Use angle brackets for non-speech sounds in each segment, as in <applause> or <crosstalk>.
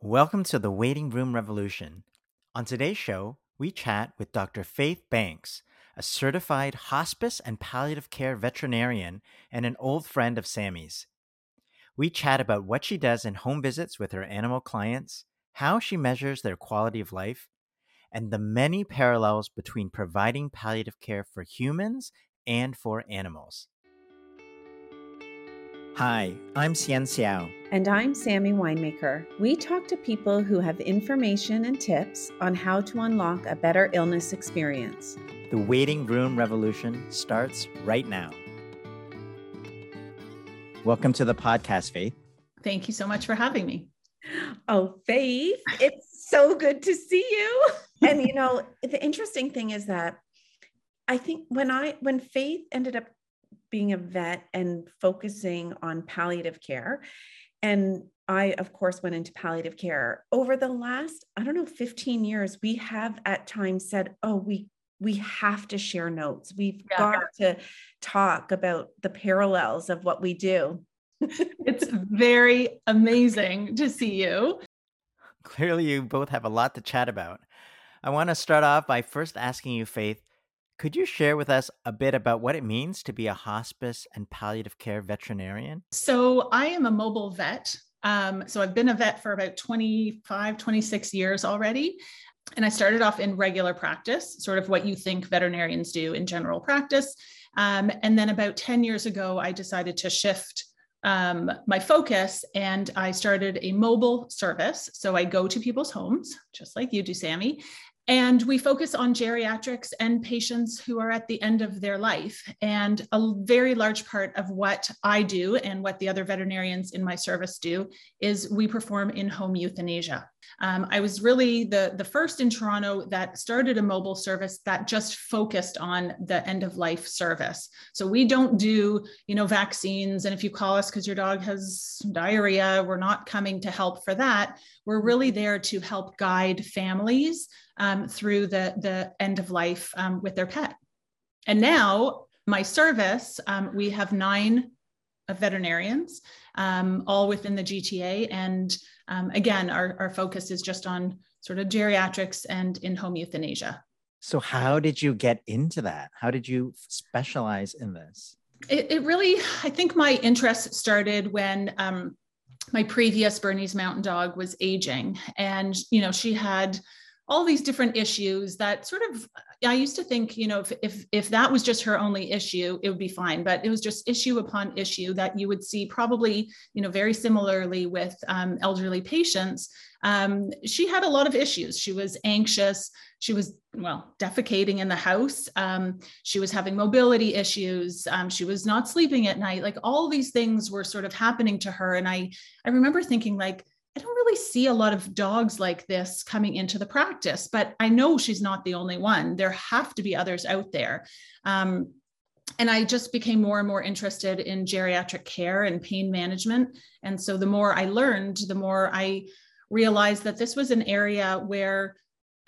Welcome to the Waiting Room Revolution. On today's show, we chat with Dr. Faith Banks, a certified hospice and palliative care veterinarian and an old friend of Sammy's. We chat about what she does in home visits with her animal clients, how she measures their quality of life, and the many parallels between providing palliative care for humans and for animals. Hi, I'm Hsien Seow. And I'm Sammy Winemaker. We talk to people who have information and tips on how to unlock a better illness experience. The waiting room revolution starts right now. Welcome to the podcast, Faith. Thank you so much for having me. Oh, Faith, it's so good to see you. <laughs> And you know, the interesting thing is that I think when I when Faith ended up being a vet and focusing on palliative care. And I, of course, went into palliative care. Over the last, I don't know, 15 years, we have at times said, oh, we we have to share notes. We've yeah. got to talk about the parallels of what we do. it's very amazing to see you. Clearly, you both have a lot to chat about. I want to start off by first asking you, Faith, could you share with us a bit about what it means to be a hospice and palliative care veterinarian? So, I am a mobile vet. Um, so, I've been a vet for about 25, 26 years already. And I started off in regular practice, sort of what you think veterinarians do in general practice. Um, and then about 10 years ago, I decided to shift um, my focus and I started a mobile service. So I go to people's homes, just like you do, Sammy, and we focus on geriatrics and patients who are at the end of their life. And a very large part of what I do and what the other veterinarians in my service do is we perform in home euthanasia. Um, I was really the, the first in Toronto that started a mobile service that just focused on the end of life service. So we don't do, you know, vaccines. And if you call us because your dog has diarrhea, we're not coming to help for that. We're really there to help guide families um, through the, the end of life um, with their pet. And now, my service, um, we have nine veterinarians, um, all within the GTA. And um, again, our, our focus is just on sort of geriatrics and in home euthanasia. So, how did you get into that? How did you specialize in this? It, it really, I think my interest started when um, my previous Bernese Mountain Dog was aging, and you know she had all these different issues that sort of I used to think, you know, if, if if that was just her only issue, it would be fine. But it was just issue upon issue that you would see probably, you know, very similarly with um, elderly patients. Um, she had a lot of issues. She was anxious. She was well defecating in the house. Um, she was having mobility issues. Um, she was not sleeping at night. Like all these things were sort of happening to her, and I I remember thinking like I don't really see a lot of dogs like this coming into the practice, but I know she's not the only one. There have to be others out there. Um, and I just became more and more interested in geriatric care and pain management. And so the more I learned, the more I realized that this was an area where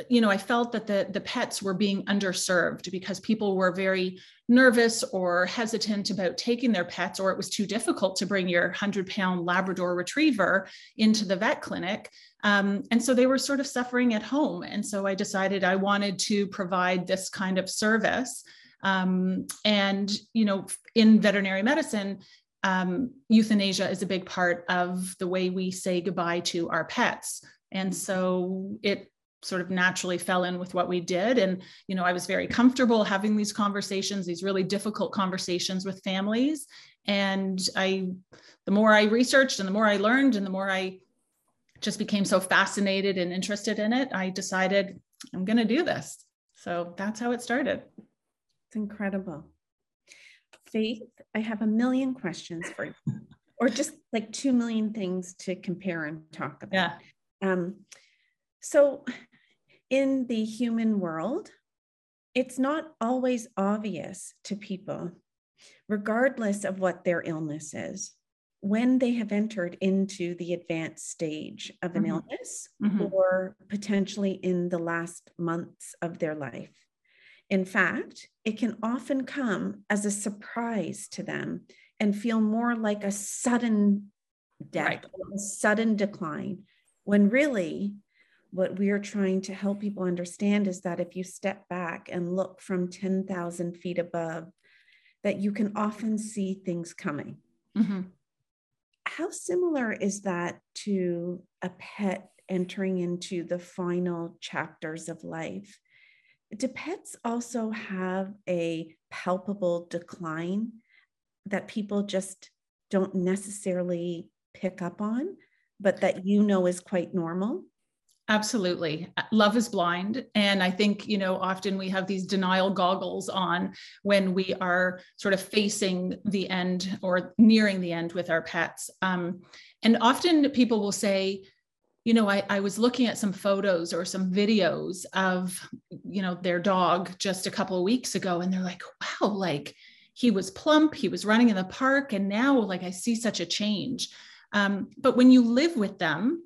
you know, I felt that the, the pets were being underserved because people were very nervous or hesitant about taking their pets, or it was too difficult to bring your 100 pound Labrador retriever into the vet clinic. Um, and so they were sort of suffering at home. And so I decided I wanted to provide this kind of service. Um, and, you know, in veterinary medicine, um, euthanasia is a big part of the way we say goodbye to our pets. And so it sort of naturally fell in with what we did. And you know i was very comfortable having these conversations these really difficult conversations with families. And i the more i researched and the more i learned and the more i just became so fascinated and interested in it i decided i'm going to do this. So that's how it started. It's incredible. Faith i have a million questions for you or just like 2 million things to compare and talk about. Yeah. Um so in the human world, it's not always obvious to people, regardless of what their illness is, when they have entered into the advanced stage of an mm-hmm. illness mm-hmm. or potentially in the last months of their life. In fact, it can often come as a surprise to them and feel more like a sudden death, right. a sudden decline when really what we are trying to help people understand is that if you step back and look from 10,000 feet above, that you can often see things coming. Mm-hmm. How similar is that to a pet entering into the final chapters of life? Do pets also have a palpable decline that people just don't necessarily pick up on, but that you know is quite normal? Absolutely. Love is blind. And I think, you know, often we have these denial goggles on when we are sort of facing the end or nearing the end with our pets. Um, and often people will say, you know, I, I was looking at some photos or some videos of, you know, their dog just a couple of weeks ago. And they're like, wow, like he was plump, he was running in the park. And now, like, I see such a change. Um, but when you live with them,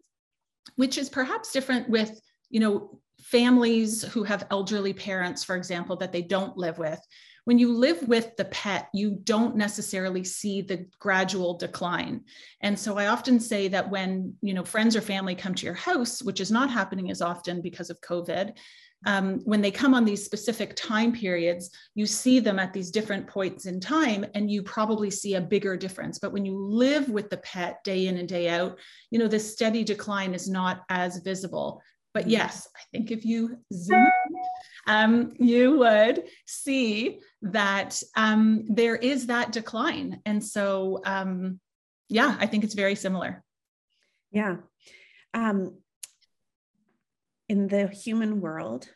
which is perhaps different with, you know, families who have elderly parents, for example, that they don't live with. When you live with the pet, you don't necessarily see the gradual decline. And so I often say that when, you know, friends or family come to your house, which is not happening as often because of COVID, um, when they come on these specific time periods, you see them at these different points in time, and you probably see a bigger difference. But when you live with the pet day in and day out, you know, the steady decline is not as visible. But yes, I think if you zoom, um, you would see that um, there is that decline. And so, um, yeah, I think it's very similar. Yeah. Um, in the human world,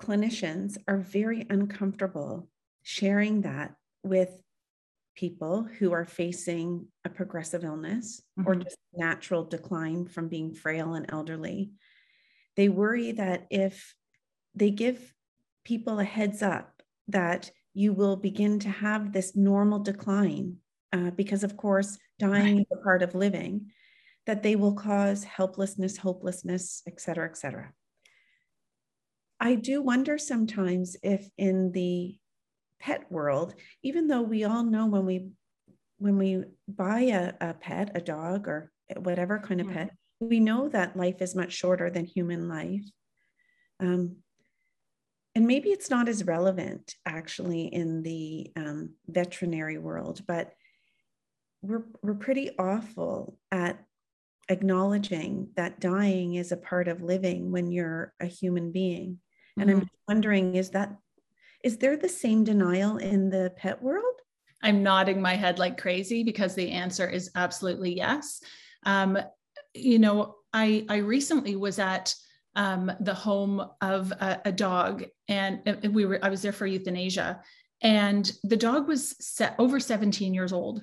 clinicians are very uncomfortable sharing that with people who are facing a progressive illness mm-hmm. or just natural decline from being frail and elderly. They worry that if they give people a heads up that you will begin to have this normal decline, uh, because of course, dying right. is a part of living, that they will cause helplessness, hopelessness, et cetera, et cetera. I do wonder sometimes if in the pet world, even though we all know when we when we buy a, a pet, a dog or whatever kind of yeah. pet, we know that life is much shorter than human life. Um, and maybe it's not as relevant actually in the um, veterinary world, but we're, we're pretty awful at acknowledging that dying is a part of living when you're a human being. And mm-hmm. I'm wondering, is that is there the same denial in the pet world? I'm nodding my head like crazy because the answer is absolutely yes. Um, you know, I I recently was at um, the home of a, a dog, and we were I was there for euthanasia, and the dog was set over 17 years old,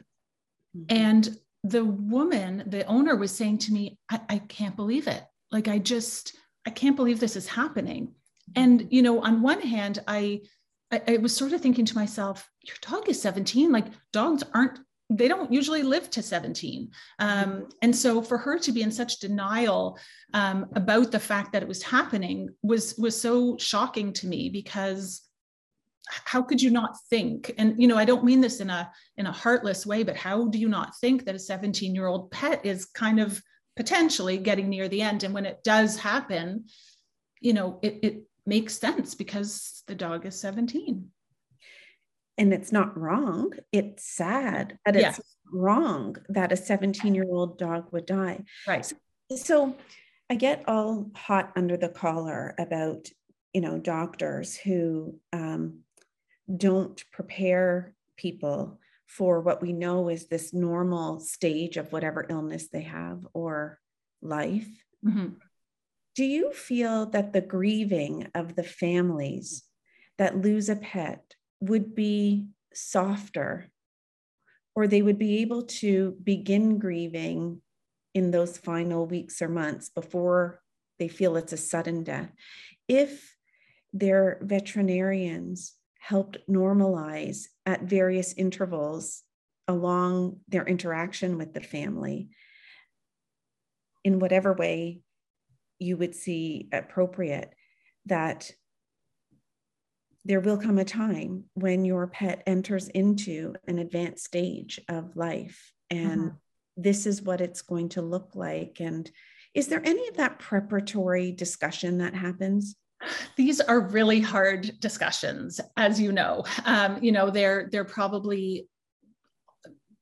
mm-hmm. and the woman, the owner, was saying to me, I, I can't believe it. Like I just I can't believe this is happening. And you know, on one hand, I, I I was sort of thinking to myself, your dog is 17. Like dogs aren't they don't usually live to 17 um, and so for her to be in such denial um, about the fact that it was happening was was so shocking to me because how could you not think? And you know i don't mean this in a in a heartless way but how do you not think that a 17 year old pet is kind of potentially getting near the end? And when it does happen you know it, it makes sense because the dog is 17 and it's not wrong. It's sad that it's wrong that a 17 year old dog would die. Right. So, so i get all hot under the collar about you know doctors who um, don't prepare people for what we know is this normal stage of whatever illness they have or life mm-hmm. Do you feel that the grieving of the families that lose a pet would be softer or they would be able to begin grieving in those final weeks or months before they feel it's a sudden death if their veterinarians helped normalize at various intervals along their interaction with the family in whatever way you would see appropriate that there will come a time when your pet enters into an advanced stage of life and mm-hmm. this is what it's going to look like and is there any of that preparatory discussion that happens these are really hard discussions as you know. Um, you know they're they're probably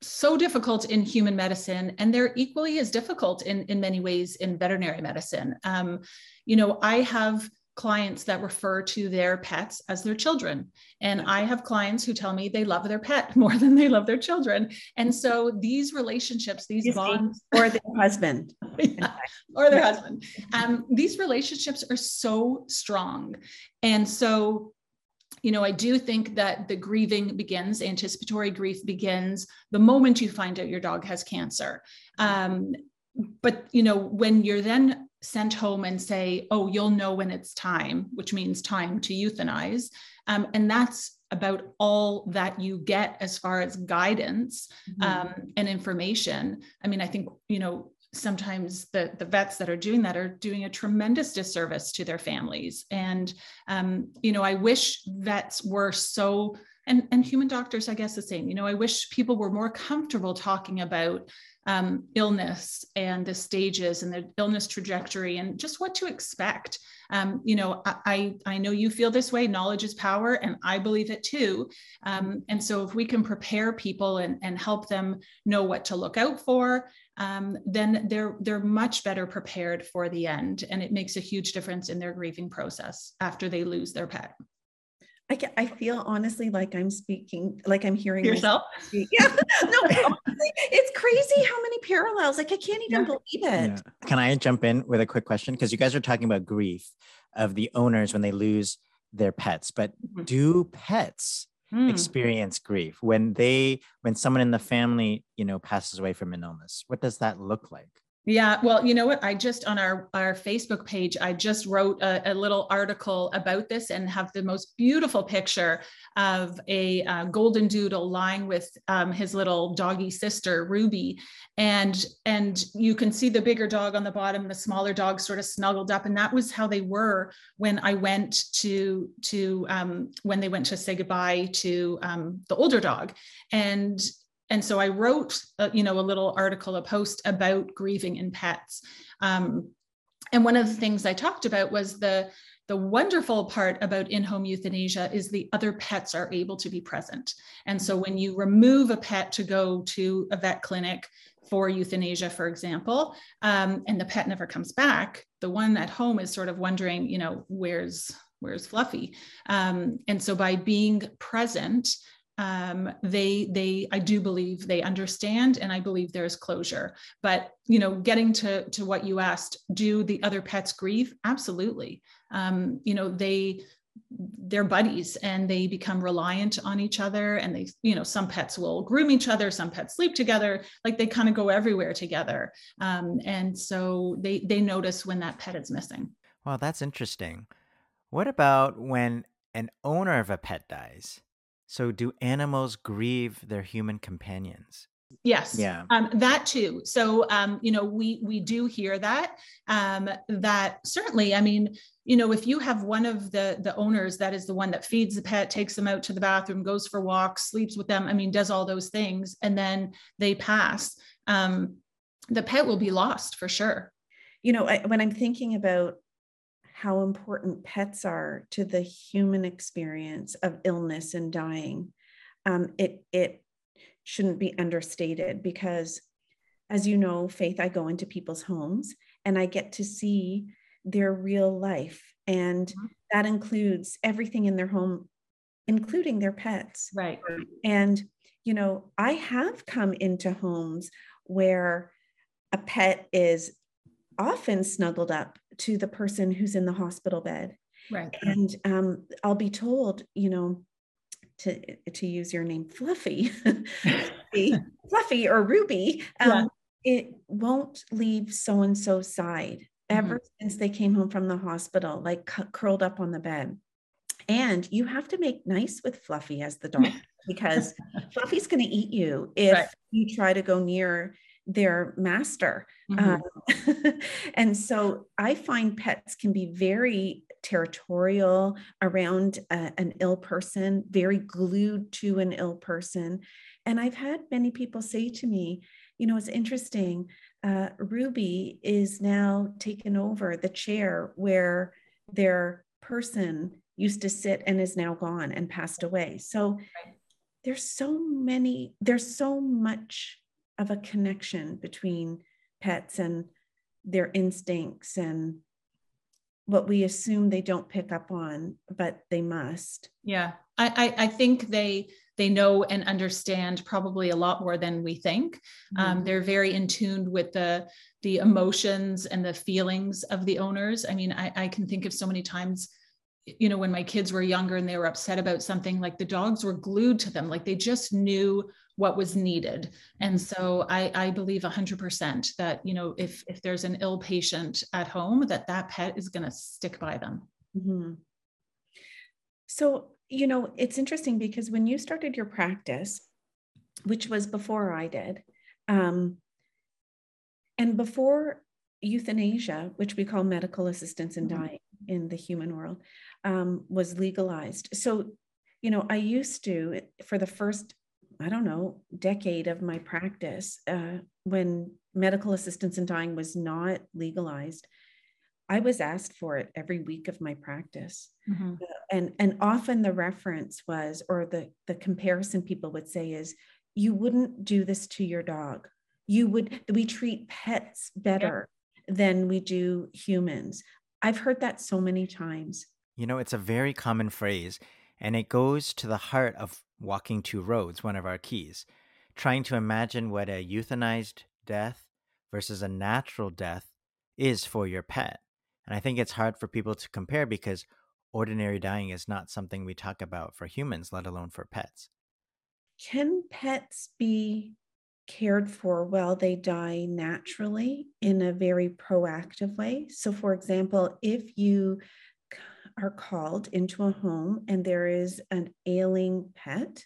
so difficult in human medicine and they're equally as difficult in in many ways in veterinary medicine. Um, you know i have clients that refer to their pets as their children. And I have clients who tell me they love their pet <laughs> more than they love their children. And so these relationships, these bonds, <laughs> or their husband, <laughs> yeah, or their husband, um, these relationships are so strong. And so, you know, I do think that the grieving begins, anticipatory grief begins the moment you find out your dog has cancer. Um, but you know when you're then sent home and say, oh, you'll know when it's time, which means time to euthanize. Um, and that's about all that you get as far as guidance mm-hmm. um, and information. I mean, I think, you know, sometimes the, the vets that are doing that are doing a tremendous disservice to their families. And, um, you know, I wish vets were so, and, and human doctors, I guess the same, you know, I wish people were more comfortable talking about um, illness and the stages and the illness trajectory and just what to expect. Um, you know, I, I know you feel this way. Knowledge is power, and I believe it too. Um, and so, if we can prepare people and, and help them know what to look out for, um, then they're they're much better prepared for the end, and it makes a huge difference in their grieving process after they lose their pet. I, I feel honestly like I'm speaking, like I'm hearing yourself. Yeah, <laughs> no, it's crazy how many parallels. Like I can't even yeah. believe it. Yeah. Can I jump in with a quick question? Because you guys are talking about grief of the owners when they lose their pets, but mm-hmm. do pets mm. experience grief when they when someone in the family you know passes away from an illness? What does that look like? Yeah, well, you know what? I just on our our Facebook page, I just wrote a, a little article about this and have the most beautiful picture of a uh, golden doodle lying with um, his little doggy sister Ruby, and and you can see the bigger dog on the bottom, the smaller dog sort of snuggled up, and that was how they were when I went to to um, when they went to say goodbye to um, the older dog, and and so I wrote, uh, you know, a little article, a post about grieving in pets. Um, and one of the things I talked about was the the wonderful part about in-home euthanasia is the other pets are able to be present. And so when you remove a pet to go to a vet clinic for euthanasia, for example, um, and the pet never comes back, the one at home is sort of wondering, you know, where's where's Fluffy? Um, and so by being present, um, they they i do believe they understand and i believe there's closure. But you know getting to to what you asked do the other pets grieve? Absolutely. Um, you know they they're buddies and they become reliant on each other and they you know some pets will groom each other some pets sleep together like they kind of go everywhere together. Um, and so they they notice when that pet is missing. Well that's interesting. What about when an owner of a pet dies so, do animals grieve their human companions? Yes. Yeah. Um, that too. So, um, you know, we we do hear that. Um, that certainly. I mean, you know, if you have one of the the owners that is the one that feeds the pet, takes them out to the bathroom, goes for walks, sleeps with them. I mean, does all those things, and then they pass. Um, the pet will be lost for sure. You know, I, when I'm thinking about how important pets are to the human experience of illness and dying. Um, it it shouldn't be understated because, as you know, Faith, I go into people's homes and I get to see their real life, and mm-hmm. that includes everything in their home, including their pets. Right. And you know, I have come into homes where a pet is often snuggled up to the person who's in the hospital bed. Right. And um, I'll be told, you know, to to use your name, Fluffy, <laughs> <laughs> Fluffy or Ruby, um, yeah. it won't leave so and so's side mm-hmm. ever since they came home from the hospital, like cu- curled up on the bed. And you have to make nice with Fluffy as the dog <laughs> because Fluffy's going to eat you if right. you try to go near their master. Mm-hmm. Um, <laughs> and so I find pets can be very territorial around a, an ill person, very glued to an ill person. And I've had many people say to me, you know, it's interesting. Uh, Ruby is now taken over the chair where their person used to sit and is now gone and passed away. So there's so many, there's so much of a connection between pets and their instincts and what we assume they don't pick up on, but they must. Yeah. I, I, I think they they know and understand probably a lot more than we think. Um, mm-hmm. Um, they're very in tune with the the emotions and the feelings of the owners. I mean, I, I can think of so many times you know when my kids were younger and they were upset about something like the dogs were glued to them like they just knew what was needed and so i i believe 100% that you know if if there's an ill patient at home that that pet is going to stick by them mm-hmm. so you know, it's interesting because when you started your practice, which was before I did, um, and before euthanasia, which we call medical assistance in mm-hmm. dying in the human world, um, was legalized. So, you know, I used to, for the first, I don't know, decade of my practice, uh, when medical assistance in dying was not legalized, I was asked for it every week of my practice. Mm-hmm. And and often the reference was or the the comparison people would say is you wouldn't do this to your dog. You would we treat pets better yeah. than we do humans. I've heard that so many times. You know, it's a very common phrase and it goes to the heart of walking two roads, one of our keys. Trying to imagine what a euthanized death versus a natural death is for your pet. And I think it's hard for people to compare because ordinary dying is not something we talk about for humans, let alone for pets. Can pets be cared for while they die naturally in a very proactive way? So, for example, if you are called into a home and there is an ailing pet,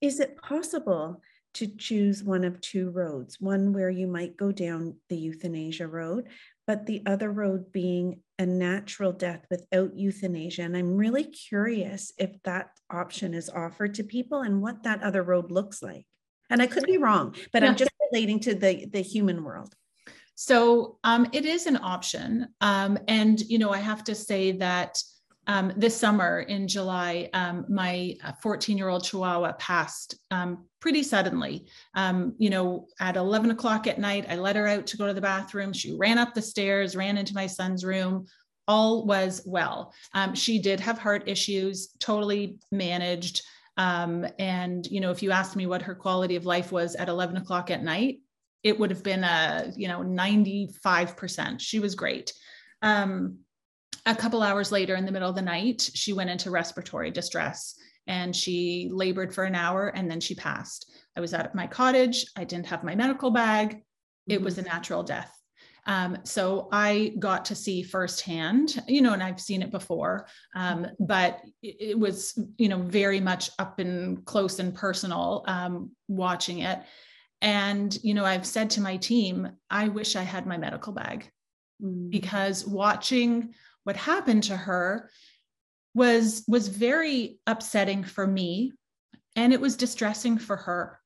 is it possible to choose one of two roads one where you might go down the euthanasia road but the other road being a natural death without euthanasia. And I'm really curious if that option is offered to people and what that other road looks like. And I could be wrong, but yeah. I'm just relating to the, the human world. So um, it is an option. Um, and, you know, I have to say that um, this summer in July, um, my 14 year old Chihuahua passed um, pretty suddenly. Um, you know, at 11 o'clock at night, I let her out to go to the bathroom. She ran up the stairs, ran into my son's room. All was well. Um, she did have heart issues, totally managed. Um, and, you know, if you asked me what her quality of life was at 11 o'clock at night, it would have been a, you know, 95%. She was great. Um, a couple hours later in the middle of the night she went into respiratory distress and she labored for an hour and then she passed i was at my cottage i didn't have my medical bag it was a mm-hmm. natural death um, so I got to see firsthand, you know, and I've seen it before, um, but it, it, was, you know, very much up and close and personal um, watching it. And, you know, I've said to my team, I wish I had my medical bag. Mm. because watching what happened to her was was very upsetting for me and it was distressing for her.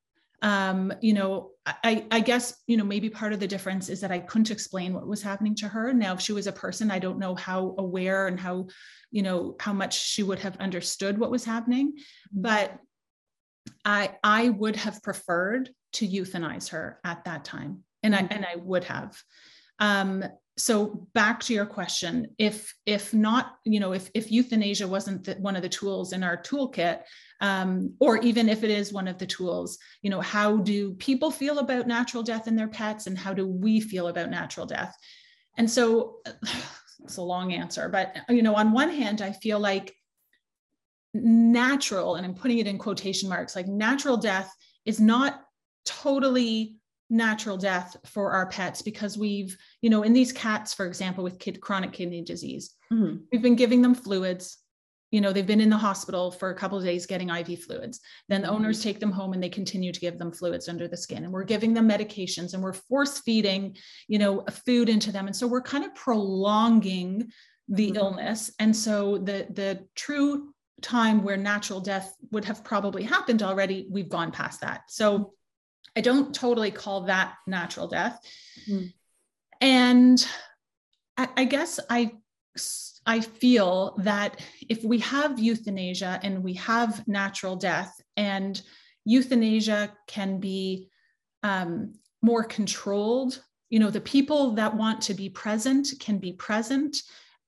Um, you know I, I guess you know maybe part of the difference is that i couldn't explain what was happening to her. Now if she was a person i don't know how aware and how you know how much she would have understood what was happening. But i i would have preferred to euthanize her at that time. And i and i would have. Um, so back to your question if if not you know if if euthanasia wasn't the, one of the tools in our toolkit um, or even if it is one of the tools you know how do people feel about natural death in their pets and how do we feel about natural death? And so <sighs> it's a long answer but you know on one hand i feel like natural and i'm putting it in quotation marks like natural death is not totally natural death for our pets because we've you know in these cats for example with kid chronic kidney disease mm-hmm. we've been giving them fluids. You know they've been in the hospital for a couple of days getting iv fluids. Then the mm-hmm. owners take them home and they continue to give them fluids under the skin. And we're giving them medications and we're force feeding you know food into them. And so we're kind of prolonging the mm-hmm. illness. And so the the true time where natural death would have probably happened already we've gone past that. So I don't totally call that natural death. Mm. And I, I guess I I feel that if we have euthanasia and we have natural death, and euthanasia can be um, more controlled, you know, the people that want to be present can be present.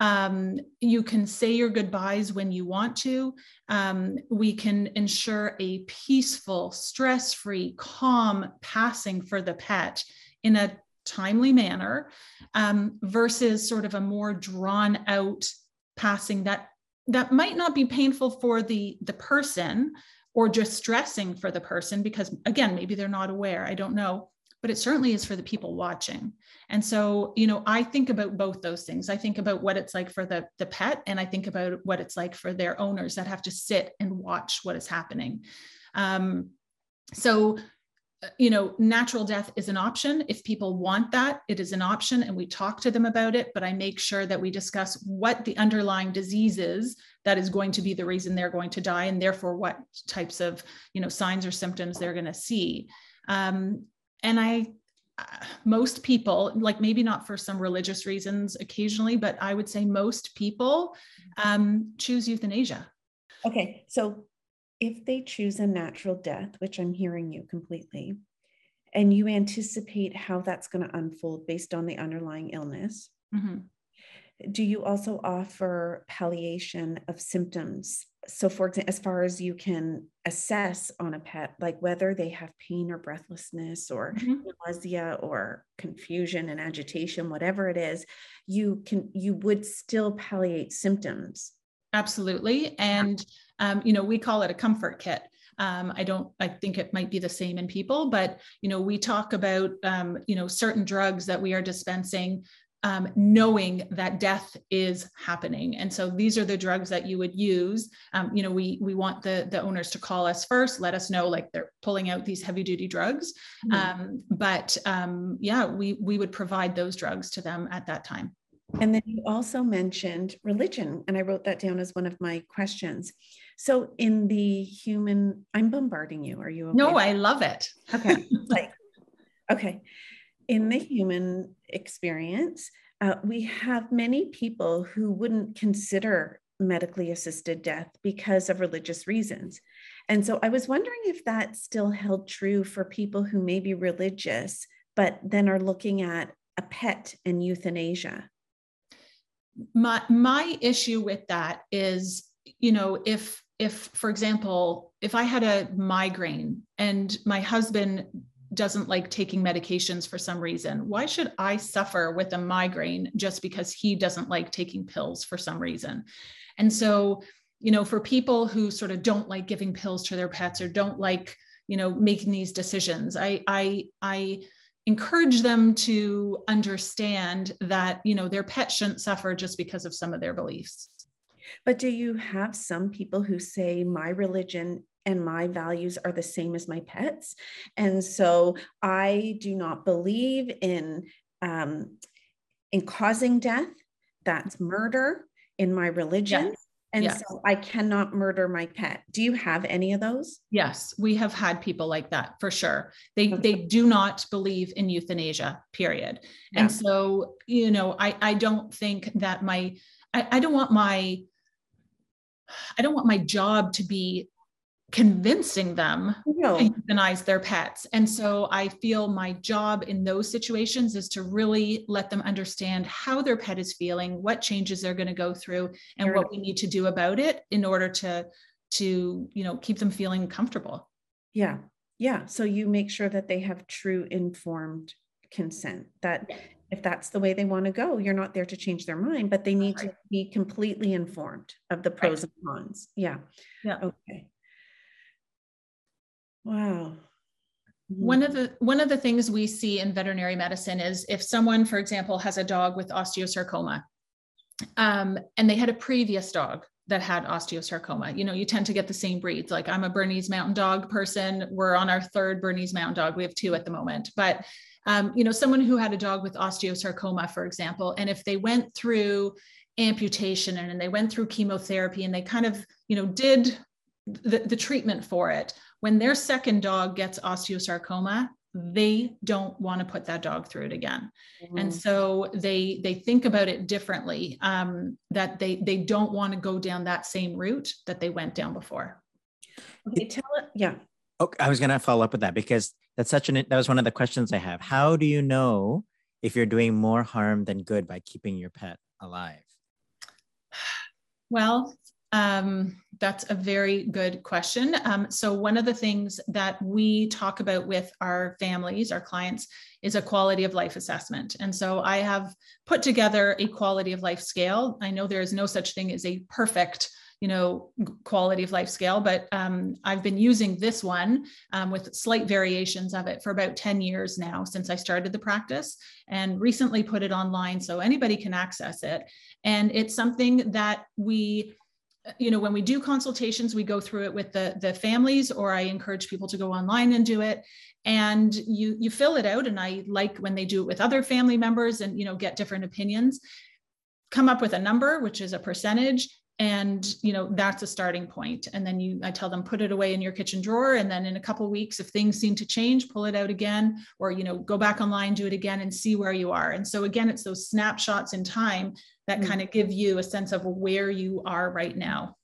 Um, you can say your goodbyes when you want to. Um, we can ensure a peaceful, stress free, calm passing for the pet in a timely manner um, versus sort of a more drawn out passing that that might not be painful for the the person or distressing for the person because again maybe they're not aware i don't know but it certainly is for the people watching and so you know i think about both those things i think about what it's like for the the pet and i think about what it's like for their owners that have to sit and watch what is happening um, so you know, natural death is an option. If people want that, it is an option and we talk to them about it, but I make sure that we discuss what the underlying disease is that is going to be the reason they're going to die and therefore what types of, you know, signs or symptoms they're going to see. Um, and I, uh, most people, like maybe not for some religious reasons occasionally, but I would say most people um, choose euthanasia. Okay, so if they choose a natural death, which I'm hearing you completely, and you anticipate how that's going to unfold based on the underlying illness, mm-hmm. Do you also offer palliation of symptoms? So, for example, as far as you can assess on a pet, like whether they have pain or breathlessness or mm-hmm. nausea or confusion and agitation, whatever it is, you can you would still palliate symptoms. Absolutely, and um, you know, we call it a comfort kit. Um, I don't, I think it might be the same in people, but, you know, we talk about, um, you know, certain drugs that we are dispensing um, knowing that death is happening. And so these are the drugs that you would use. Um, you know, we we want the the owners to call us first, let us know like they're pulling out these heavy duty drugs. Mm-hmm. Um, but um, yeah, we we would provide those drugs to them at that time. And then you also mentioned religion, and I wrote that down as one of my questions. So in the human, I'm bombarding you. Are you okay? No, I love it. Okay. <laughs> like, okay. In the human experience, uh, we have many people who wouldn't consider medically assisted death because of religious reasons. And so I was wondering if that still held true for people who may be religious, but then are looking at a pet and euthanasia. My my issue with that is, you know, if if, for example, if I had a migraine and my husband doesn't like taking medications for some reason, why should I suffer with a migraine just because he doesn't like taking pills for some reason? And so, you know, for people who sort of don't like giving pills to their pets or don't like, you know, making these decisions, I, I, I, encourage them to understand that you know their pet shouldn't suffer just because of some of their beliefs but do you have some people who say, my religion and my values are the same as my pets? And so I do not believe in, um, in causing death. That's murder in my religion. Yes. And yes. so I cannot murder my pet. Do you have any of those? Yes, we have had people like that for sure. They okay. they do not believe in euthanasia, period. Yeah. And so, you know, I I don't think that my I, I don't want my I don't want my job to be convincing them no. to euthanize their pets. And so I feel my job in those situations is to really let them understand how their pet is feeling, what changes they're going to go through, and sure. what we need to do about it in order to to you know keep them feeling comfortable. Yeah. Yeah. So you make sure that they have true informed consent that if that's the way they want to go, you're not there to change their mind, but they need right. to be completely informed of the pros right. and cons. Yeah. Yeah. Okay. Wow. Mm-hmm. One of the one of the things we see in veterinary medicine is if someone, for example, has a dog with osteosarcoma, um, and they had a previous dog that had osteosarcoma. You know, you tend to get the same breeds. Like I'm a Bernese Mountain Dog person. We're on our third Bernese Mountain Dog. We have two at the moment, but um, you know, someone who had a dog with osteosarcoma, for example, and if they went through amputation and, and they went through chemotherapy and they kind of, you know, did the, the treatment for it, when their second dog gets osteosarcoma, they don't want to put that dog through it again. Mm-hmm. and so they they think about it differently um, that they they don't want to go down that same route that they went down before. Okay tell it yeah. Okay i was going to follow up with that because that's such an that was one of the questions i have. How do you know if you're doing more harm than good by keeping your pet alive? <sighs> Well um, that's a very good question. Um, so, one of the things that we talk about with our families, our clients, is a quality of life assessment. And so, I have put together a quality of life scale. I know there is no such thing as a perfect you know quality of life scale but um, i've been using this one um, with slight variations of it for about 10 years now since i started the practice and recently put it online so anybody can access it and it's something that we you know when we do consultations we go through it with the the families or i encourage people to go online and do it. And you you fill it out and i like when they do it with other family members and you know get different opinions. Come up with a number which is a percentage and you know that's a starting point. And then you i tell them put it away in your kitchen drawer. And then in a couple weeks if things seem to change pull it out again or you know go back online do it again and see where you are. And so again it's those snapshots in time that mm-hmm. kind of give you a sense of where you are right now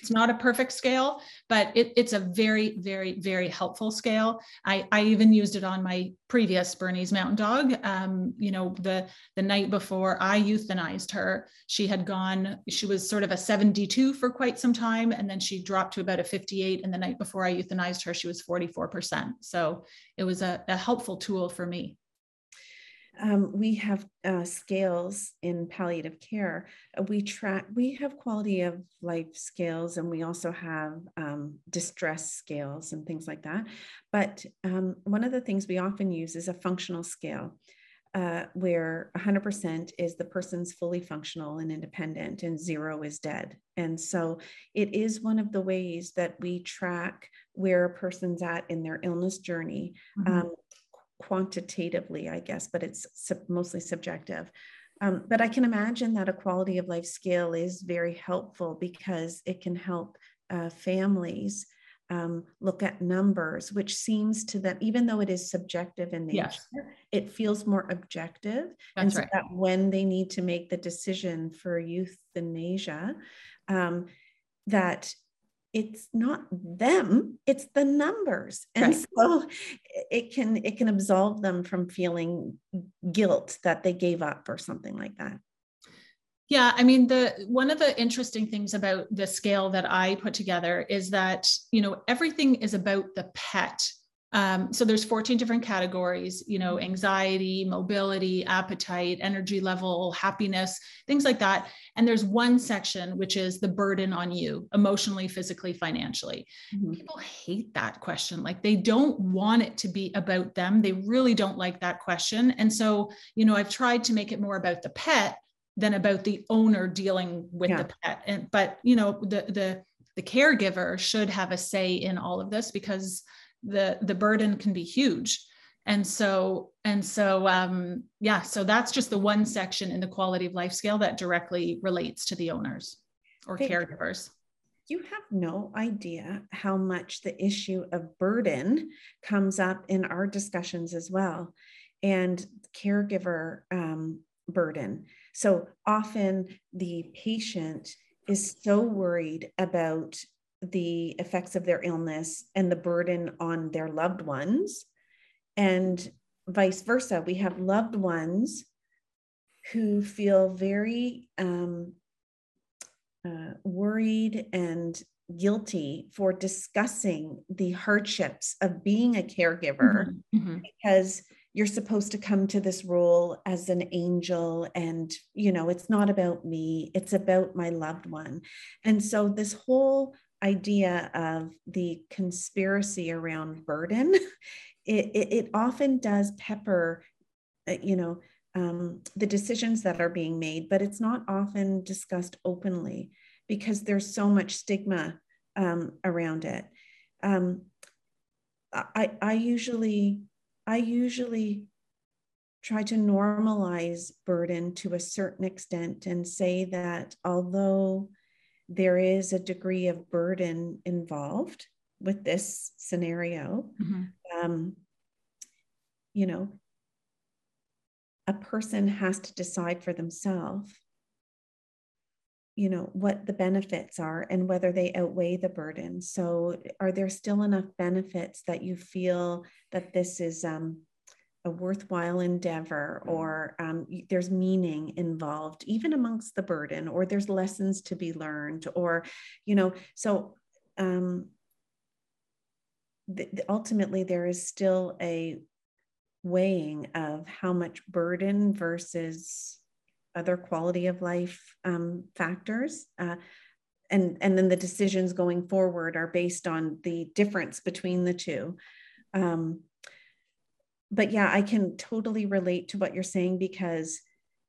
it's not a perfect scale, but it, it's a very, very, very helpful scale. I, I even used it on my previous Bernese Mountain Dog. Um, you know, the the night before I euthanized her, she had gone. She was sort of a 72 for quite some time, and then she dropped to about a 58. And the night before I euthanized her, she was 44 percent. So it was a, a helpful tool for me um, we have uh, scales in palliative care. Uh, we track, we have quality of life scales, and we also have um, distress scales and things like that. But um, one of the things we often use is a functional scale. Uh, where 100% is the person's fully functional and independent, and zero is dead. And so it is one of the ways that we track where a person's at in their illness journey. Mm-hmm. Quantitatively, I guess, but it's sub- mostly subjective. Um, but I can imagine that a quality of life scale is very helpful because it can help uh, families um, look at numbers, which seems to them, even though it is subjective in nature, yes. it feels more objective. That's and so right. that when they need to make the decision for euthanasia, um, that it's not them it's the numbers. And right. so it can it can absolve them from feeling guilt that they gave up or something like that. Yeah i mean the one of the interesting things about the scale that i put together is that you know everything is about the pet um, so there's 14 different categories, you know, anxiety, mobility, appetite, energy level, happiness, things like that. And there's one section which is the burden on you, emotionally, physically, financially. Mm-hmm. People hate that question. Like they don't want it to be about them. They really don't like that question. And so, you know, I've tried to make it more about the pet than about the owner dealing with yeah. the pet. And but you know, the the the caregiver should have a say in all of this because the the burden can be huge. And so and so um yeah so that's just the one section in the quality of life scale that directly relates to the owners or caregivers. You have no idea how much the issue of burden comes up in our discussions as well and caregiver um, burden. So often the patient is so worried about the effects of their illness and the burden on their loved ones and vice versa we have loved ones who feel very um, uh, worried and guilty for discussing the hardships of being a caregiver mm-hmm. Mm-hmm. because you're supposed to come to this role as an angel and you know it's not about me it's about my loved one and so this whole idea of the conspiracy around burden, <laughs> it, it, it often does pepper, uh, you know, um, the decisions that are being made, but it's not often discussed openly because there's so much stigma um, around it. Um, I, I usually, I usually try to normalize burden to a certain extent and say that although there is a degree of burden involved with this scenario mm-hmm. um, you know a person has to decide for themselves you know what the benefits are and whether they outweigh the burden so are there still enough benefits that you feel that this is um, a worthwhile endeavor or um, there's meaning involved even amongst the burden or there's lessons to be learned or you know so um, th- ultimately there is still a weighing of how much burden versus other quality of life um, factors uh, and and then the decisions going forward are based on the difference between the two um, but yeah i can totally relate to what you're saying because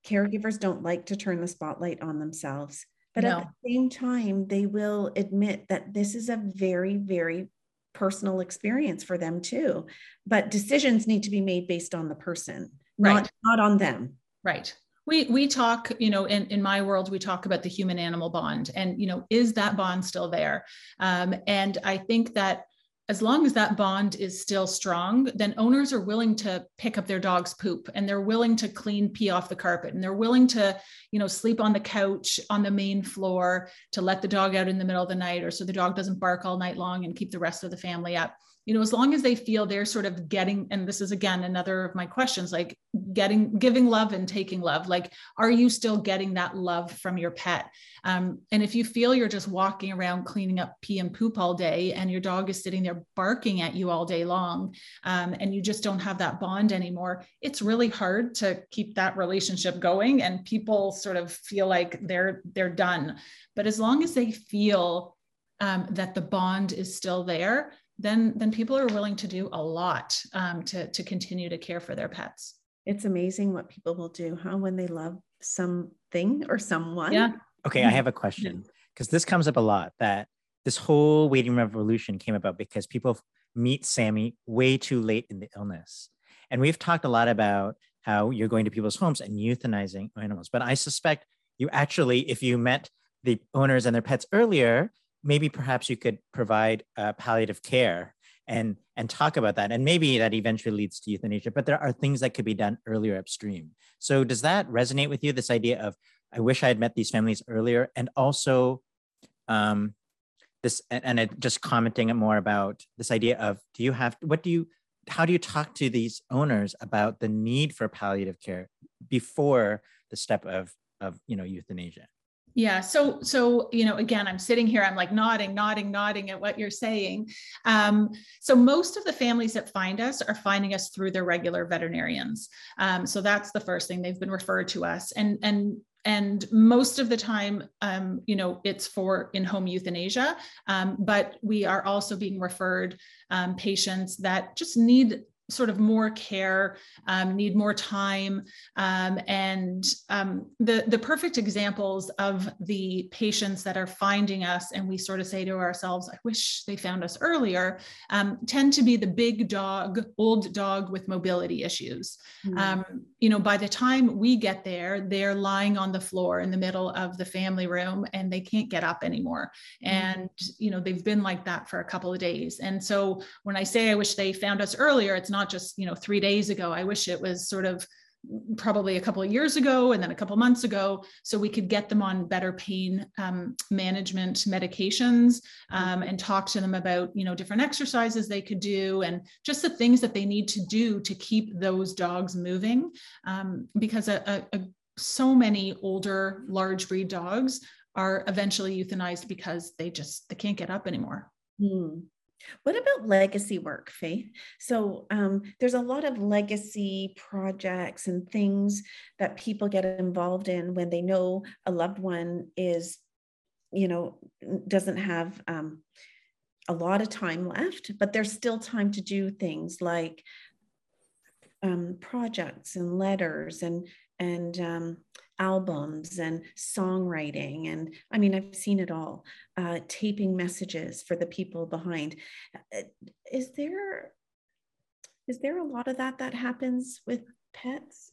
caregivers don't like to turn the spotlight on themselves but no. at the same time they will admit that this is a very very personal experience for them too but decisions need to be made based on the person right. not not on them right we we talk you know in, in my world we talk about the human animal bond and you know is that bond still there um, and i think that as long as that bond is still strong, then owners are willing to pick up their dog's poop and they're willing to clean pee off the carpet and they're willing to, you know, sleep on the couch on the main floor to let the dog out in the middle of the night or so the dog doesn't bark all night long and keep the rest of the family up you know as long as they feel they're sort of getting and this is again another of my questions like getting giving love and taking love like are you still getting that love from your pet? Um, and if you feel you're just walking around cleaning up pee and poop all day and your dog is sitting there barking at you all day long um, and you just don't have that bond anymore it's really hard to keep that relationship going and people sort of feel like they're they're done. But as long as they feel um, that the bond is still there then then people are willing to do a lot um, to to continue to care for their pets. It's amazing what people will do, huh? When they love something or someone. Yeah. Okay, I have a question <laughs> because this comes up a lot. That this whole waiting revolution came about because people meet Sammy way too late in the illness, and we've talked a lot about how you're going to people's homes and euthanizing animals. But I suspect you actually, if you met the owners and their pets earlier, maybe perhaps you could provide uh, palliative care and and talk about that. And maybe that eventually leads to euthanasia but there are things that could be done earlier upstream. So does that resonate with you this idea of i wish i had met these families earlier and also um this and, and just commenting more about this idea of do you have what do you how do you talk to these owners about the need for palliative care before the step of of you know euthanasia yeah. So, so, you know, again, I'm sitting here, I'm like nodding, nodding, nodding at what you're saying. Um, so most of the families that find us are finding us through their regular veterinarians. Um, so that's the first thing they've been referred to us and, and, and most of the time, um, you know, it's for in-home euthanasia, um, but we are also being referred um, patients that just need sort of more care, um, need more time. Um, and um, the, the perfect examples of the patients that are finding us, and we sort of say to ourselves, I wish they found us earlier, um, tend to be the big dog, old dog with mobility issues. Mm-hmm. you know, by the time we get there, they're lying on the floor in the middle of the family room and they can't get up anymore. Mm-hmm. And, you know, they've been like that for a couple of days. And so when I say I wish they found us earlier, it's not not just you know three days ago i wish it was sort of probably a couple of years ago and then a couple months ago so we could get them on better pain um, management medications um, and talk to them about you know different exercises they could do and just the things that they need to do to keep those dogs moving um, because a, a, a, so many older large breed dogs are eventually euthanized because they just they can't get up anymore mm. What about legacy work, Faith? So um, there's a lot of legacy projects and things that people get involved in when they know a loved one is, you know, doesn't have um, a lot of time left, but there's still time to do things like um, projects and letters and and um, albums and songwriting and i mean i've seen it all uh, taping messages for the people behind. Uh, is there is there a lot of that that happens with pets?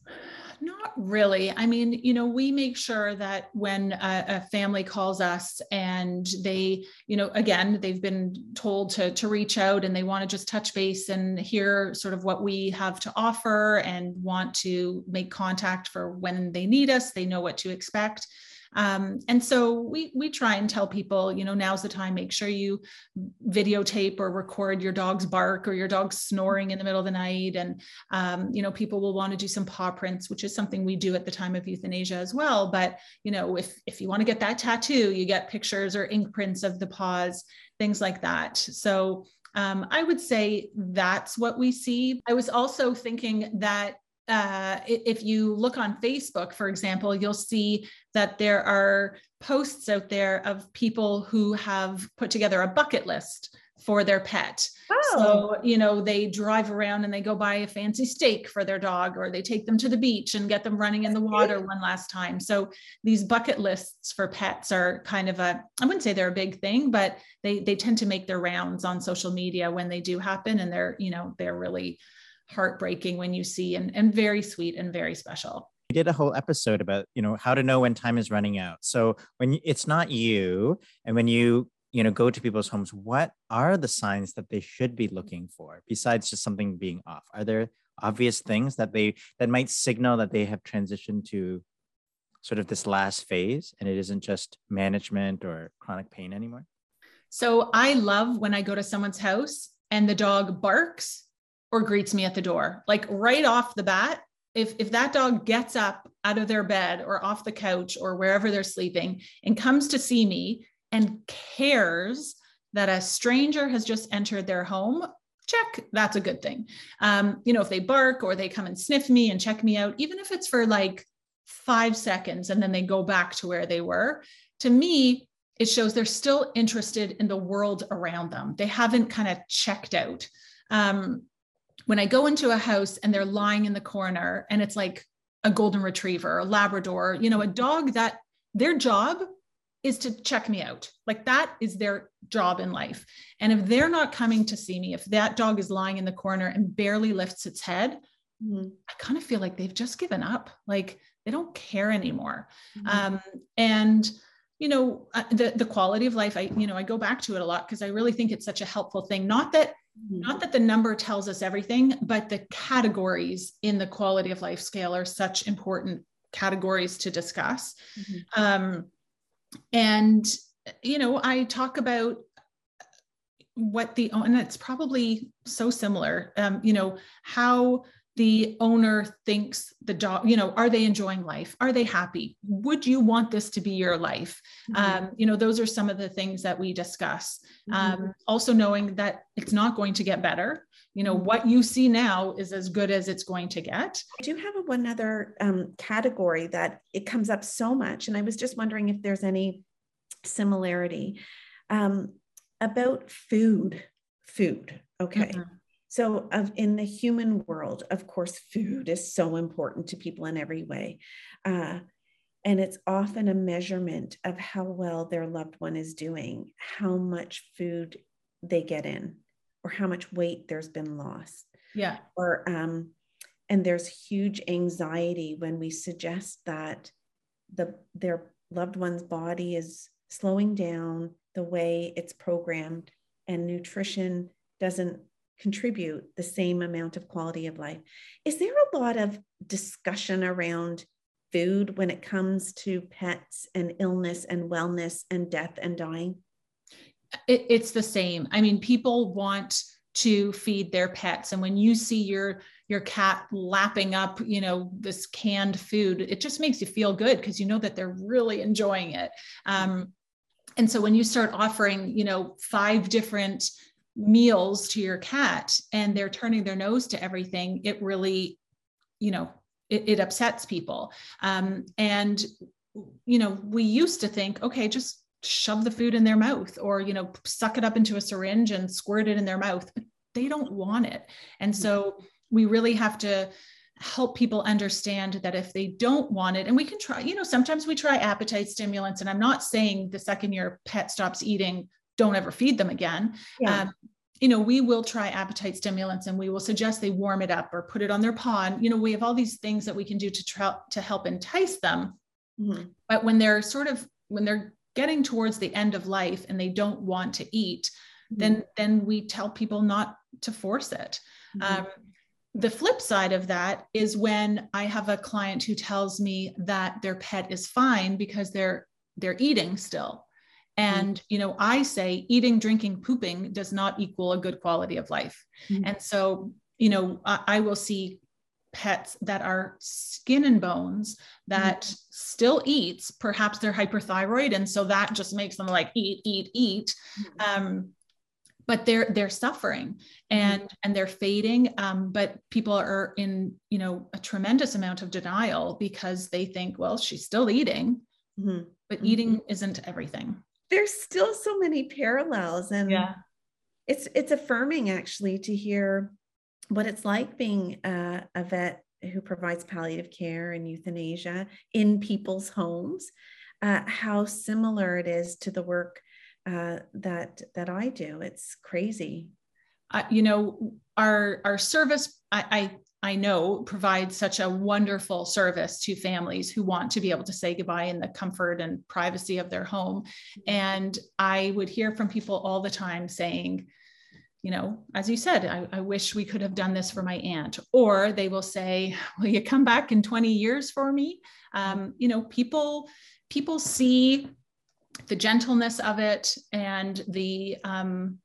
Not really. I mean, you know, we make sure that when a, a, family calls us and they, you know, again, they've been told to, to reach out and they want to just touch base and hear sort of what we have to offer and want to make contact for when they need us, they know what to expect. Um, and so we we try and tell people, you know, now's the time. Make sure you videotape or record your dog's bark or your dog snoring in the middle of the night. And um, you know, people will want to do some paw prints, which is something we do at the time of euthanasia as well. But you know, if if you want to get that tattoo, you get pictures or ink prints of the paws, things like that. So um, I would say that's what we see. I was also thinking that uh, if you look on Facebook, for example, you'll see that there are posts out there of people who have put together a bucket list for their pet. Oh. So, you know, they drive around and they go buy a fancy steak for their dog, or they take them to the beach and get them running in the water one last time. So, these bucket lists for pets are kind of a, I wouldn't say they're a big thing, but they, they tend to make their rounds on social media when they do happen. And they're, you know, they're really heartbreaking when you see and, and very sweet and very special. We did a whole episode about you know how to know when time is running out. So when it's not you and when you you know go to people's homes what are the signs that they should be looking for besides just something being off? Are there obvious things that they that might signal that they have transitioned to sort of this last phase and it isn't just management or chronic pain anymore? So i love when i go to someone's house and the dog barks or greets me at the door. Like right off the bat, if if that dog gets up out of their bed or off the couch or wherever they're sleeping and comes to see me and cares that a stranger has just entered their home check that's a good thing. Um, you know if they bark or they come and sniff me and check me out even if it's for like five seconds and then they go back to where they were to me it shows they're still interested in the world around them. They haven't kind of checked out. Um, when I go into a house and they're lying in the corner and it's like a golden retriever, a Labrador, you know, a dog that their job is to check me out. Like that is their job in life. And if they're not coming to see me, if that dog is lying in the corner and barely lifts its head, mm-hmm. I kind of feel like they've just given up. Like they don't care anymore. Mm-hmm. Um, and you know uh, the the quality of life i you know i go back to it a lot because i really think it's such a helpful thing not that. Not that the number tells us everything, but the categories in the quality of life scale are such important categories to discuss. Mm-hmm. Um, and, you know, I talk about what the, and it's probably so similar, um, you know, how the owner thinks the dog you know are they enjoying life are they happy would you want this to be your life mm-hmm. um, you know those are some of the things that we discuss mm-hmm. um, also knowing that it's not going to get better you know mm-hmm. what you see now is as good as it's going to get i do have a, one other um, category that it comes up so much and i was just wondering if there's any similarity um, about food food okay mm-hmm. So, of, in the human world, of course, food is so important to people in every way. Uh, and it's often a measurement of how well their loved one is doing, how much food they get in, or how much weight there's been lost. Yeah. Or, um, and there's huge anxiety when we suggest that the their loved one's body is slowing down the way it's programmed and nutrition doesn't contribute the same amount of quality of life. Is there a lot of discussion around food when it comes to pets and illness and wellness and death and dying? It, it's the same. I mean, people want to feed their pets and when you see your your cat lapping up you know this canned food it just makes you feel good because you know that they're really enjoying it um, and so when you start offering you know five different meals to your cat and they're turning their nose to everything, it really, you know, it, it upsets people. Um, and, you know, we used to think, okay, just shove the food in their mouth or, you know, suck it up into a syringe and squirt it in their mouth, but they don't want it. And so we really have to help people understand that if they don't want it and we can try you know sometimes we try appetite stimulants and i'm not saying the second your pet stops eating don't ever feed them again. Yeah. Um, you know, we will try appetite stimulants and we will suggest they warm it up or put it on their paw. And, you know, we have all these things that we can do to try to help entice them. Mm-hmm. But when they're sort of when they're getting towards the end of life and they don't want to eat, mm-hmm. then then we tell people not to force it. Mm-hmm. Um, the flip side of that is when I have a client who tells me that their pet is fine because they're they're eating still. And, you know, I say eating, drinking, pooping does not equal a good quality of life. Mm-hmm. And so, you know, I, I, will see pets that are skin and bones that mm-hmm. still eats, perhaps they're hyperthyroid. And so that just makes them like eat, eat, eat. Mm-hmm. Um, but they're they're suffering and mm-hmm. and they're fading um, but people are in you know a tremendous amount of denial because they think well she's still eating mm-hmm. but eating mm-hmm. isn't everything there's still so many parallels and yeah it's it's affirming actually to hear what it's like being a, a vet who provides palliative care and euthanasia in people's homes uh, how similar it is to the work uh, that that I do. It's crazy. Uh, you know, our our service. I, I know provides such a wonderful service to families who want to be able to say goodbye in the comfort and privacy of their home. And I would hear from people all the time saying, you know, as you said, I, I, wish we could have done this for my aunt. Or they will say, Will you come back in 20 years for me? Um, you know, people people see the gentleness of it and the um,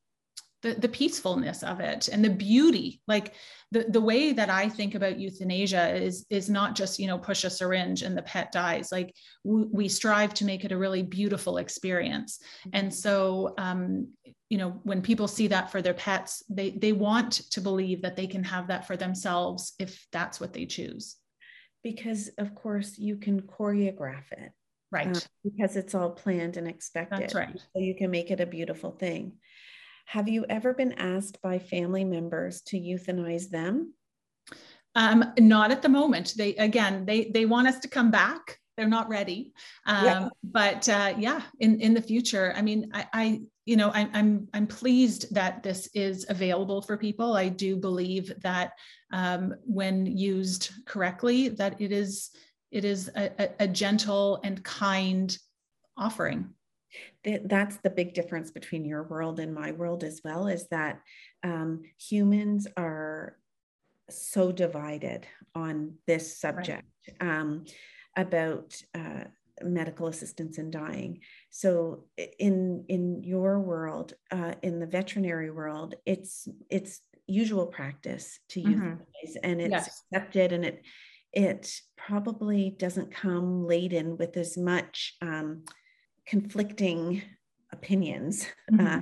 the, the peacefulness of it and the beauty like the, the way that i think about euthanasia is is not just you know push a syringe and the pet dies. Like we, we strive to make it a really beautiful experience. And so um, you know when people see that for their pets they they want to believe that they can have that for themselves if that's what they choose. Because of course you can choreograph it right. uh, because it's all planned and expected. That's right. So you can make it a beautiful thing have you ever been asked by family members to euthanize them? Um, not at the moment. They again, they they want us to come back. They're not ready. Um, yeah. But uh, yeah, in in the future, I mean, I, I you know, I, I'm I'm pleased that this is available for people. I do believe that um, when used correctly, that it is it is a, a gentle and kind offering that's the big difference between your world and my world as well is that um, humans are so divided on this subject right. um, about uh, medical assistance in dying so in in your world uh, in the veterinary world it's it's usual practice to mm-hmm. euthanize and it's yes. accepted and it it probably doesn't come laden with as much um, conflicting opinions. Mm-hmm. Uh,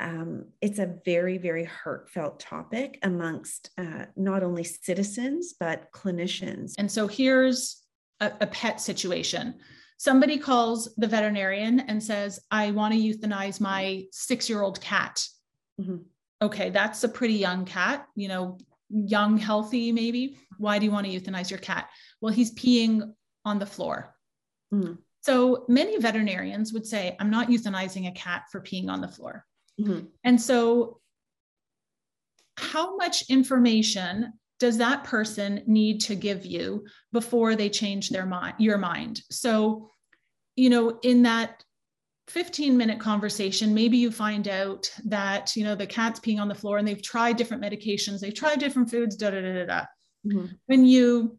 um, it's a very, very heartfelt topic amongst uh, not only citizens, but clinicians. And so here's a, a pet situation. Somebody calls the veterinarian and says, I want to euthanize my six year old cat. Mm-hmm. Okay, that's a pretty young cat, you know, young, healthy, maybe. Why do you want to euthanize your cat? Well, he's peeing on the floor. Mm-hmm. So many veterinarians would say, I'm not euthanizing a cat for peeing on the floor. Mm-hmm. And so, how much information does that person need to give you before they change their mind, your mind? So, you know, in that 15 minute conversation, maybe you find out that, you know, the cat's peeing on the floor and they've tried different medications, they've tried different foods, da da da da. da. Mm-hmm. When you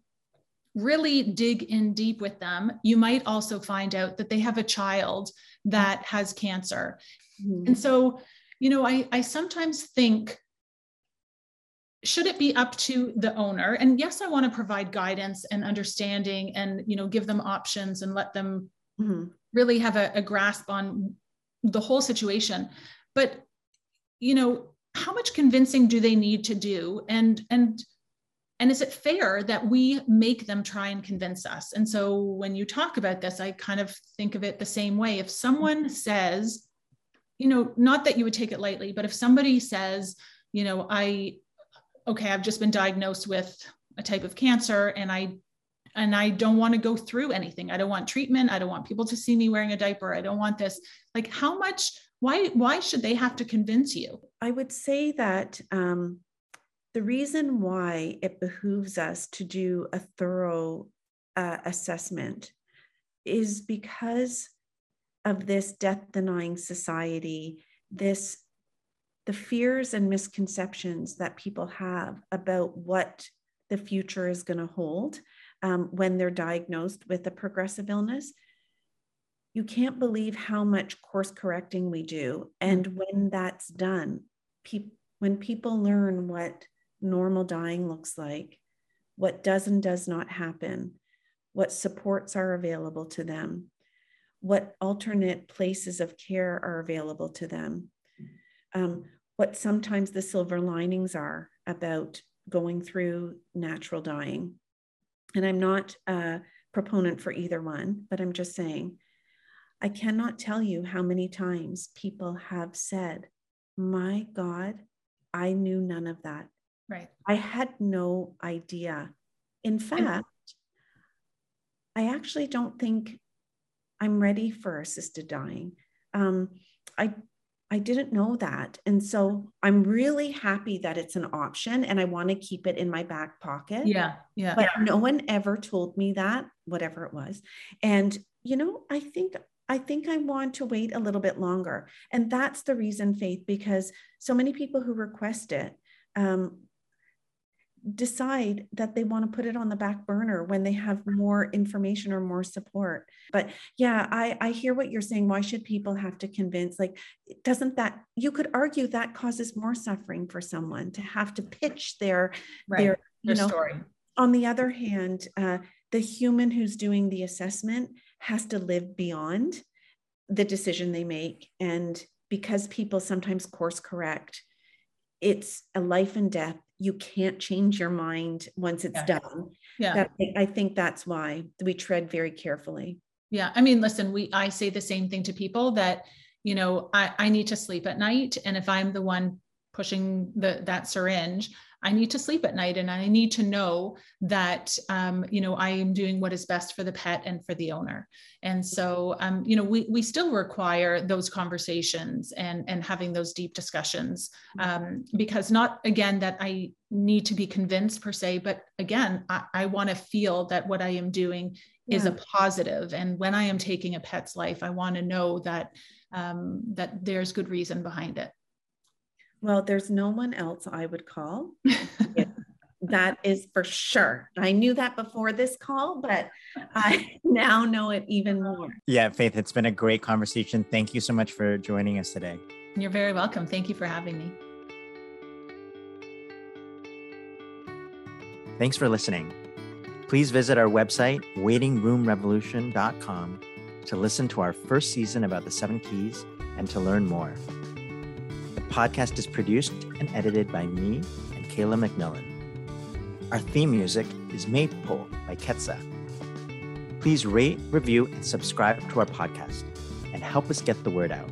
really dig in deep with them, you might also find out that they have a child that has cancer. Mm-hmm. And so, you know, I, I sometimes think, should it be up to the owner? And yes, I want to provide guidance and understanding and, you know, give them options and let them mm-hmm. really have a, a grasp on the whole situation. But, you know, how much convincing do they need to do? And, and, and is it fair that we make them try and convince us? And so when you talk about this i kind of think of it the same way. If someone says you know not that you would take it lightly but if somebody says you know i okay i've just been diagnosed with a type of cancer and i and i don't want to go through anything. I don't want treatment. I don't want people to see me wearing a diaper. I don't want this. Like how much why why should they have to convince you? I would say that um, the reason why it behooves us to do a thorough uh, assessment is because of this death denying society, this the fears and misconceptions that people have about what the future is going to hold um, when they're diagnosed with a progressive illness. You can't believe how much course correcting we do. And when that's done, pe- when people learn what normal dying looks like, what does and does not happen, what supports are available to them, what alternate places of care are available to them, um, what sometimes the silver linings are about going through natural dying. And I'm not a proponent for either one, but I'm just saying, I cannot tell you how many times people have said, My God, I knew none of that. Right. I had no idea. In fact, I actually don't think I'm ready for assisted dying. Um, I I didn't know that. And so I'm really happy that it's an option and I want to keep it in my back pocket. Yeah. Yeah. But no one ever told me that, whatever it was. And, you know, I think I think I want to wait a little bit longer. And that's the reason, Faith, because so many people who request it um, decide that they want to put it on the back burner when they have more information or more support but yeah i i hear what you're saying why should people have to convince like doesn't that you could argue that causes more suffering for someone to have to pitch their right. their you Their know story. on the other hand uh, the human who's doing the assessment has to live beyond the decision they make and because people sometimes course correct it's a life and death you can't change your mind once it's Yeah. done Yeah. that, i think that's why we tread very carefully Yeah. I mean, listen, we I say the same thing to people that, you know, I, I need to sleep at night. And if I'm the one pushing the that syringe, I need to sleep at night and I need to know that um, you know, I am doing what is best for the pet and for the owner. And so um, you know, we we still require those conversations and and having those deep discussions. Um, because not again that I need to be convinced per se, but again, I, I want to feel that what I am doing is a Yeah. positive and when i am taking a pet's life i want to know that um, that there's good reason behind it well there's no one else i would call <laughs> that is for sure i knew that before this call but <laughs> i now know it even more Yeah, Faith, it's been a great conversation. Thank you so much for joining us today. you're very welcome thank you for having me Thanks for listening. Please visit our website, waitingroomrevolution.com, to listen to our first season about the seven keys and to learn more. Podcast is produced and edited by me and Kayla McMillan. Our theme music is Maypole by Ketsa. Please rate, review, and subscribe to our podcast and help us get the word out.